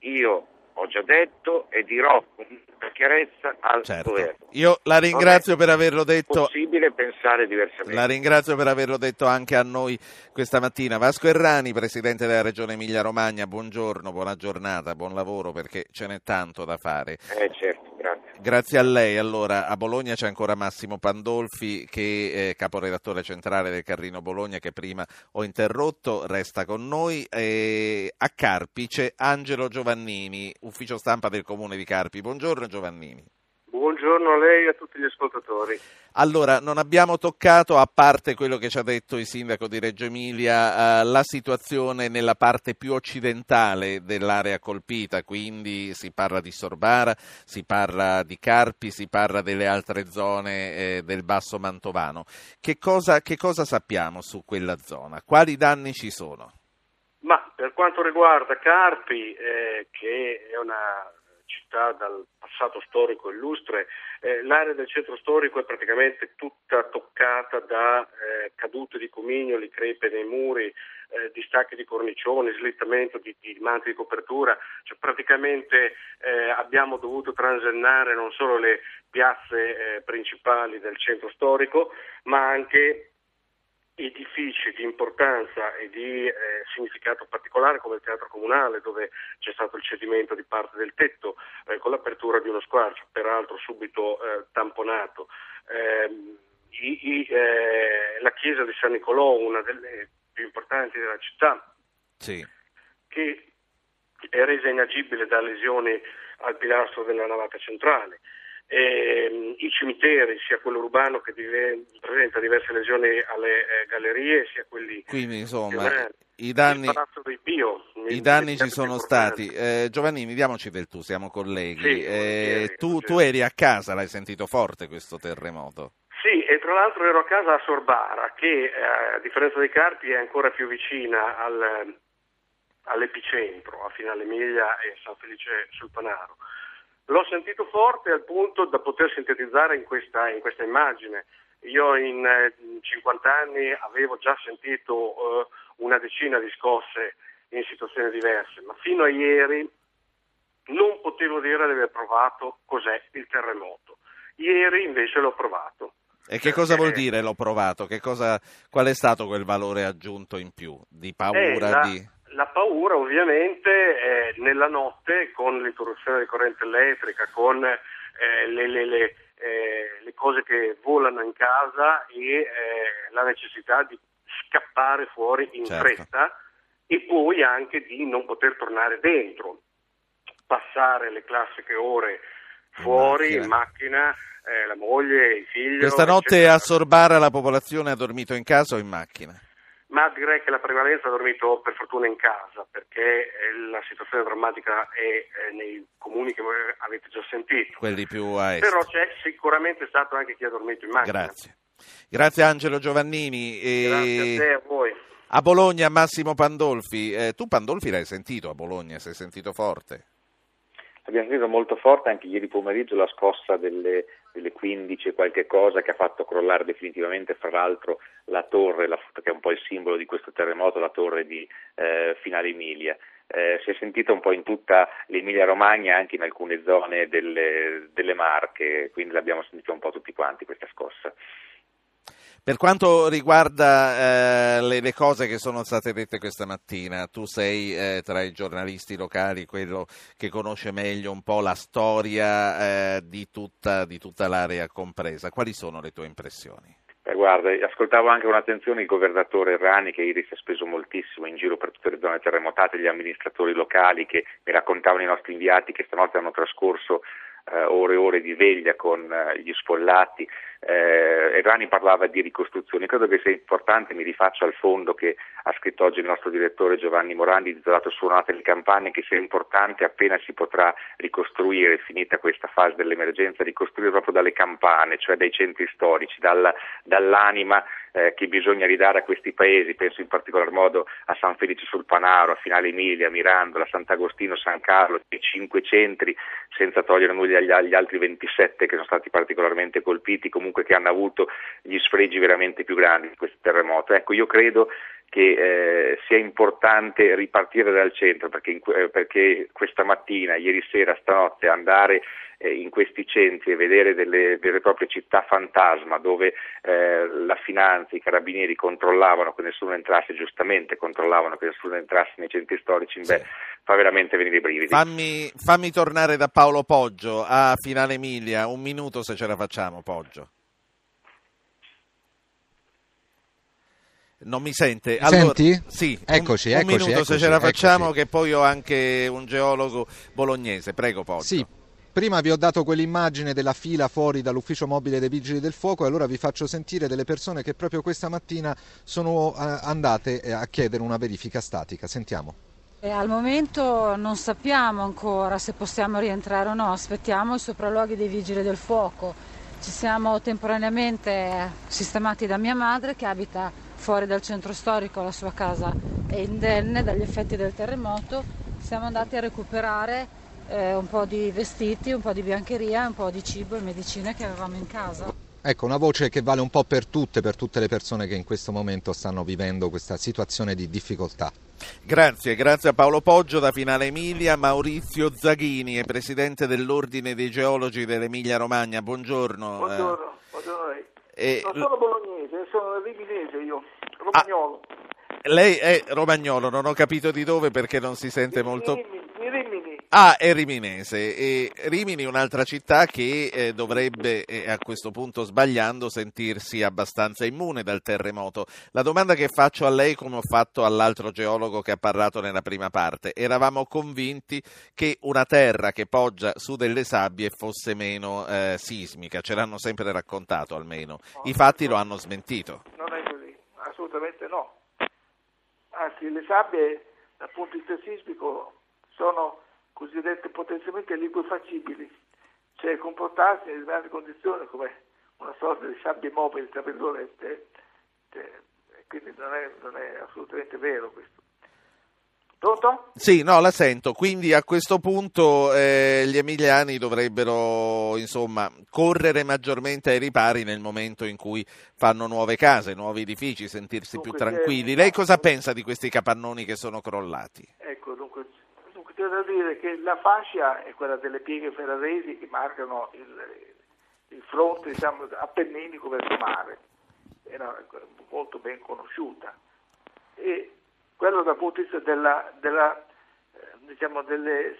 io ho già detto e dirò con chiarezza al Certo. governo. Io la ringrazio per averlo detto. possibile pensare diversamente. La ringrazio per averlo detto anche a noi questa mattina. Vasco Errani, Presidente della Regione Emilia-Romagna, buongiorno, buona giornata, buon lavoro perché ce n'è tanto da fare. Eh certo, grazie. Grazie a lei. Allora, a Bologna c'è ancora Massimo Pandolfi, che è caporedattore centrale del Carrino Bologna, che prima ho interrotto, resta con noi. E a Carpi c'è Angelo Giovannini, ufficio stampa del comune di Carpi. Buongiorno Giovannini. Buongiorno a lei e a tutti gli ascoltatori. Allora, non abbiamo toccato, a parte quello che ci ha detto il sindaco di Reggio Emilia, eh, la situazione nella parte più occidentale dell'area colpita, quindi si parla di Sorbara, si parla di Carpi, si parla delle altre zone eh, del Basso Mantovano. Che cosa, che cosa sappiamo su quella zona? Quali danni ci sono? Ma per quanto riguarda Carpi, eh, che è una città dal passato storico illustre, eh, l'area del centro storico è praticamente tutta toccata da eh, cadute di comignoli, crepe nei muri, eh, distacchi di cornicioni, slittamento di, di manti di copertura, cioè praticamente eh, abbiamo dovuto transennare non solo le piazze eh, principali del centro storico, ma anche edifici di importanza e di eh, significato particolare come il teatro comunale dove c'è stato il cedimento di parte del tetto eh, con l'apertura di uno squarcio, peraltro subito eh, tamponato. Ehm, i, i, eh, la chiesa di San Nicolò, una delle più importanti della città, Sì. che è resa inagibile da lesioni al pilastro della navata centrale. Ehm, I cimiteri, sia quello urbano che dive- presenta diverse lesioni alle eh, gallerie, sia quelli Quindi insomma Giovanni, i danni, Pio. i danni ci sono stati. Eh, Giovannini, diamoci del tu, siamo colleghi. Sì, Eh, volentieri, tu, tu eri a casa, l'hai sentito forte questo terremoto? Sì, e tra l'altro ero a casa a Sorbara, che eh, a differenza dei Carpi è ancora più vicina al- all'epicentro, a Finale Emilia e San Felice sul Panaro. L'ho sentito forte al punto da poter sintetizzare in questa, in questa immagine. Io in eh, 50 anni avevo già sentito eh, una decina di scosse in situazioni diverse, ma fino a ieri non potevo dire di aver provato cos'è il terremoto. Ieri invece l'ho provato. E che cosa vuol dire l'ho provato? Che cosa, qual è stato quel valore aggiunto in più? Di Eh, paura? la, di... la paura ovviamente nella notte con l'interruzione di corrente elettrica, con eh, le, le- le, eh, le cose che volano in casa e eh, la necessità di scappare fuori in Certo. fretta e poi anche di non poter tornare dentro, passare le classiche ore fuori in macchina, eh, la moglie, il figlio. Questa notte eccetera. a Sorbara la popolazione ha dormito in casa o in macchina? Ma direi che la prevalenza ha dormito per fortuna in casa, perché eh, la situazione drammatica è eh, nei comuni che voi avete già sentito. Quelli più a est. Però c'è sicuramente stato anche chi ha dormito in macchina. Grazie. Grazie Angelo Giovannini. E- Grazie a te e a voi. A Bologna Massimo Pandolfi. Eh, tu Pandolfi l'hai sentito a Bologna? Sei sentito forte? Abbiamo sentito molto forte anche ieri pomeriggio la scossa delle, delle 15 e qualche cosa che ha fatto crollare definitivamente, fra l'altro, la torre, la- che è un po' il simbolo di questo terremoto, la torre di eh, Finale Emilia. Eh, si è sentito un po' in tutta l'Emilia Romagna, anche in alcune zone delle, delle Marche, quindi l'abbiamo sentito un po' tutti quanti questa scossa. Per quanto riguarda eh, le, le cose che sono state dette questa mattina, tu sei eh, tra i giornalisti locali quello che conosce meglio un po' la storia eh, di, tutta, di tutta l'area compresa. Quali sono le tue impressioni? Eh, guarda, ascoltavo anche con attenzione il governatore Errani che ieri si è speso moltissimo in giro per tutte le zone terremotate, gli amministratori locali che mi raccontavano i nostri inviati che stanotte hanno trascorso eh, ore e ore di veglia con eh, gli sfollati. Eh, Errani parlava di ricostruzione, credo che sia importante, mi rifaccio al fondo che ha scritto oggi il nostro direttore Giovanni Morandi, titolato Suonate le campagne, che sia importante appena si potrà ricostruire, finita questa fase dell'emergenza, ricostruire proprio dalle campane, cioè dai centri storici, dalla- dall'anima eh, che bisogna ridare a questi paesi, penso in particolar modo a San Felice sul Panaro, a Finale Emilia, Mirandola, Sant'Agostino, San Carlo, i cinque centri, senza togliere nulla agli, agli altri 27 che sono stati particolarmente colpiti, comunque che hanno avuto gli sfregi veramente più grandi di questo terremoto. Ecco, io credo che eh, sia importante ripartire dal centro perché, in, eh, perché, questa mattina, ieri sera, stanotte andare eh, in questi centri e vedere delle vere e proprie città fantasma dove eh, la finanza, i carabinieri controllavano che nessuno entrasse, giustamente controllavano che nessuno entrasse nei centri storici, beh, fa veramente venire i brividi. Fammi, fammi tornare da Paolo Poggio a Finale Emilia, un minuto se ce la facciamo Poggio. Non mi sente? Allora, Senti? Sì, eccoci, un, eccoci, un minuto eccoci, se ce la facciamo eccoci. che poi ho anche un geologo bolognese. Prego Poggio. Sì, Prima vi ho dato quell'immagine della fila fuori dall'ufficio mobile dei vigili del fuoco e allora vi faccio sentire delle persone che proprio questa mattina sono eh, andate eh, a chiedere una verifica statica. Sentiamo. E al momento non sappiamo ancora se possiamo rientrare o no, aspettiamo i sopralluoghi dei vigili del fuoco. Ci siamo temporaneamente sistemati da mia madre che abita fuori dal centro storico, la sua casa è indenne dagli effetti del terremoto. Siamo andati a recuperare eh, un po' di vestiti, un po' di biancheria, un po' di cibo e medicine che avevamo in casa. Ecco, una voce che vale un po' per tutte, per tutte le persone che in questo momento stanno vivendo questa situazione di difficoltà. Grazie, grazie a Paolo Poggio da Finale Emilia, Maurizio Zaghini è presidente dell'Ordine dei Geologi dell'Emilia Romagna. Buongiorno. Buongiorno, eh. buongiorno a lei. E... Non sono bolognese, sono riminese io, romagnolo. Ah, lei è romagnolo, non ho capito di dove perché non si sente molto... Ah, è Riminese. E Rimini è un'altra città che eh, dovrebbe, eh, a questo punto sbagliando, sentirsi abbastanza immune dal terremoto. La domanda che faccio a lei, come ho fatto all'altro geologo che ha parlato nella prima parte, eravamo convinti che una terra che poggia su delle sabbie fosse meno eh, sismica, ce l'hanno sempre raccontato almeno. I fatti lo hanno smentito. Non è così, assolutamente no. Anzi, le sabbie dal punto di vista sismico sono cosiddette potenzialmente liquefacibili, cioè comportarsi in determinate condizioni come una sorta di sabbia mobile, tra virgolette, quindi non è, non è assolutamente vero questo. Pronto? Sì, no, la sento. Quindi a questo punto eh, gli emiliani dovrebbero, insomma, correre maggiormente ai ripari nel momento in cui fanno nuove case, nuovi edifici, sentirsi Dunque, più tranquilli. Lei cosa pensa di questi capannoni che sono crollati? Ecco, c'è da dire che la fascia è quella delle pieghe ferraresi che marcano il, il fronte diciamo, appenninico verso mare, era molto ben conosciuta. E quello dal punto di vista della, della, eh, diciamo,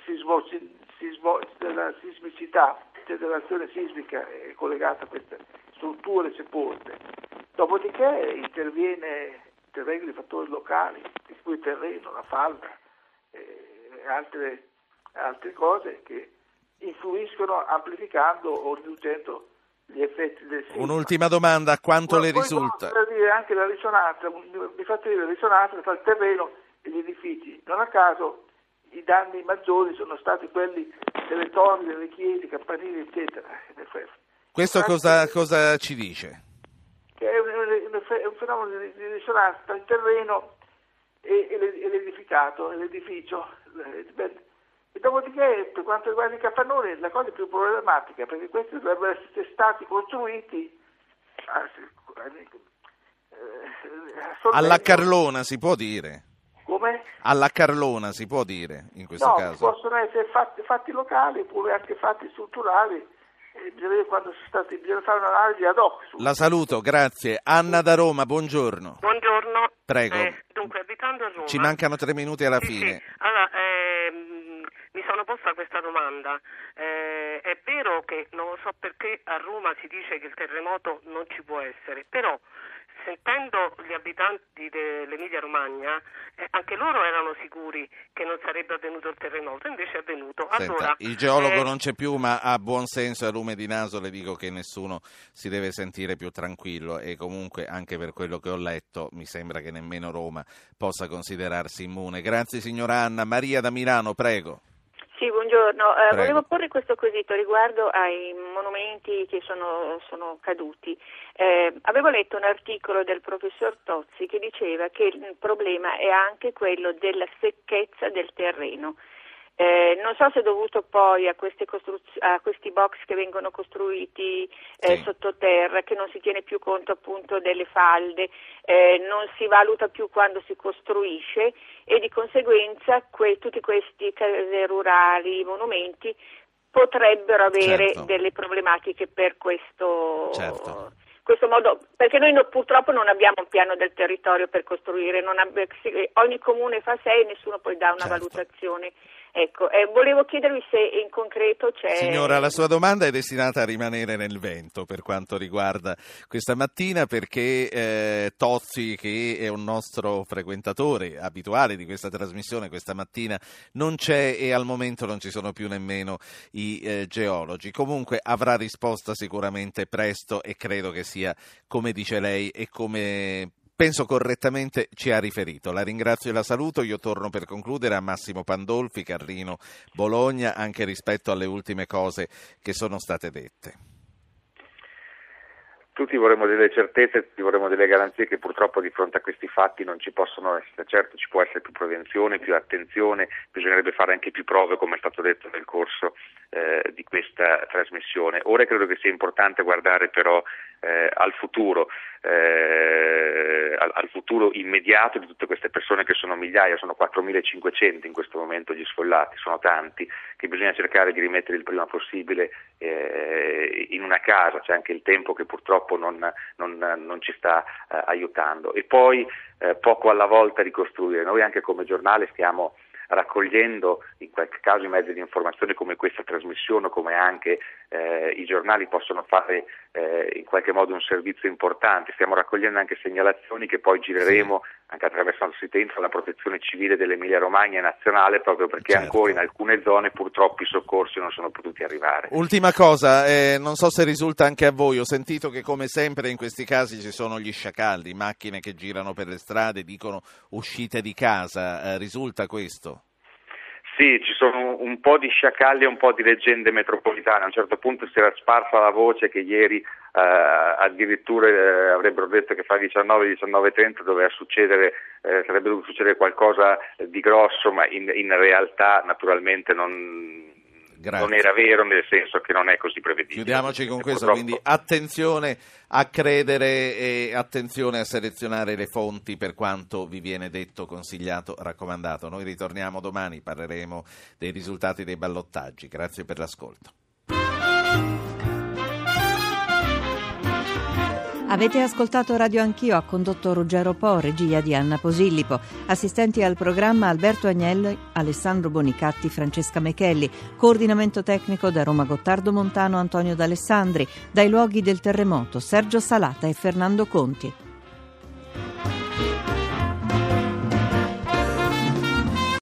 sismo, sismo, della sismicità, cioè dell'azione sismica è collegata a queste strutture sepolte. Dopodiché interviene, intervengono i fattori locali, di cui il terreno, la falda eh, altre, altre cose che influiscono amplificando o riducendo gli effetti del sisma. Un'ultima domanda, a quanto le Poi risulta? Dire anche la risonanza, mi fate dire la risonanza tra il terreno e gli edifici. Non a caso i danni maggiori sono stati quelli delle torri, delle chiese, campanili, eccetera. Questo cosa, cosa ci dice? Che è un, un fenomeno di, di risonanza tra il terreno e, e l'edificato, l'edificio. E dopodiché, per quanto riguarda i capannoni, la cosa più problematica, perché questi dovrebbero essere stati costruiti alla Carlona, si può dire. Come? Alla Carlona, si può dire, in questo no, caso. possono essere fatti, fatti locali, oppure anche fatti strutturali. Bisogna, stati, bisogna fare un'analisi ad hoc. Su. La saluto, grazie. Anna da Roma, buongiorno. Buongiorno. Prego. Eh, dunque, abitando a Roma. Ci mancano tre minuti alla sì, fine. Sì. Allora, ehm, mi sono posta questa domanda. Eh, è vero che non lo so perché a Roma si dice che il terremoto non ci può essere, però sentendo gli abitanti dell'Emilia Romagna, eh, anche loro erano sicuri che non sarebbe avvenuto il terremoto, invece è avvenuto. Senta, allora, il geologo eh, non c'è più, ma a buon senso e a lume di naso le dico che nessuno si deve sentire più tranquillo e comunque anche per quello che ho letto mi sembra che nemmeno Roma possa considerarsi immune. Grazie signora Anna. Maria da Milano, prego. Buongiorno. Eh, volevo porre questo quesito riguardo ai monumenti che sono, sono caduti. Eh, avevo letto un articolo del professor Tozzi che diceva che il problema è anche quello della secchezza del terreno. Eh, non so se è dovuto poi a, costruz- a, questi box che vengono costruiti eh, sì. sottoterra, che non si tiene più conto appunto delle falde, eh, non si valuta più quando si costruisce e di conseguenza que- tutti questi case rurali, monumenti potrebbero avere certo. delle problematiche per questo. Certo questo modo, perché noi no, purtroppo non abbiamo un piano del territorio per costruire, ab- ogni comune fa sé e nessuno poi dà una certo. valutazione Ecco, eh, volevo chiedervi se in concreto c'è... Signora, la sua domanda è destinata a rimanere nel vento per quanto riguarda questa mattina perché eh, Tozzi, che è un nostro frequentatore abituale di questa trasmissione, questa mattina non c'è e al momento non ci sono più nemmeno i eh, geologi. Comunque avrà risposta sicuramente presto e credo che sia come dice lei e come penso correttamente ci ha riferito. La ringrazio e la saluto. Io torno per concludere a Massimo Pandolfi, Carlino Bologna, anche rispetto alle ultime cose che sono state dette tutti vorremmo delle certezze, tutti vorremmo delle garanzie che purtroppo di fronte a questi fatti non ci possono essere. Certo ci può essere più prevenzione, più attenzione, bisognerebbe fare anche più prove come è stato detto nel corso eh, di questa trasmissione. Ora credo che sia importante guardare però eh, al futuro, eh, al, al, futuro immediato di tutte queste persone che sono migliaia, sono 4.500 in questo momento gli sfollati, sono tanti, che bisogna cercare di rimettere il prima possibile eh, in una casa, c'è anche il tempo che purtroppo non, non, non ci sta eh, aiutando. E poi eh, poco alla volta ricostruire. Noi anche come giornale stiamo raccogliendo in qualche caso i mezzi di informazione come questa trasmissione, come anche eh, i giornali possono fare eh, in qualche modo un servizio importante. Stiamo raccogliendo anche segnalazioni che poi gireremo sì. anche attraverso il sito internet alla protezione civile dell'Emilia Romagna nazionale proprio perché certo. ancora in alcune zone purtroppo i soccorsi non sono potuti arrivare. Ultima cosa, eh, non so se risulta anche a voi, ho sentito che come sempre in questi casi ci sono gli sciacalli, macchine che girano per le strade, dicono uscite di casa, eh, risulta questo? Sì, ci sono un po' di sciacalli e un po' di leggende metropolitane. A un certo punto si era sparsa la voce che ieri eh, addirittura eh, avrebbero detto che fra 19 e 19.30 doveva succedere, eh, sarebbe dovuto succedere qualcosa di grosso, ma in, in realtà naturalmente non, non era vero nel senso che non è così prevedibile. Chiudiamoci con questo, purtroppo... quindi attenzione a credere e attenzione a selezionare le fonti per quanto vi viene detto, consigliato, raccomandato. Noi ritorniamo domani, parleremo dei risultati dei ballottaggi. Grazie per l'ascolto. Avete ascoltato Radio Anch'io, ha condotto Ruggero Po, regia di Anna Posillipo, assistenti al programma Alberto Agnelli, Alessandro Bonicatti, Francesca Mechelli, coordinamento tecnico da Roma Gottardo Montano, Antonio D'Alessandri, dai luoghi del terremoto Sergio Salata e Fernando Conti.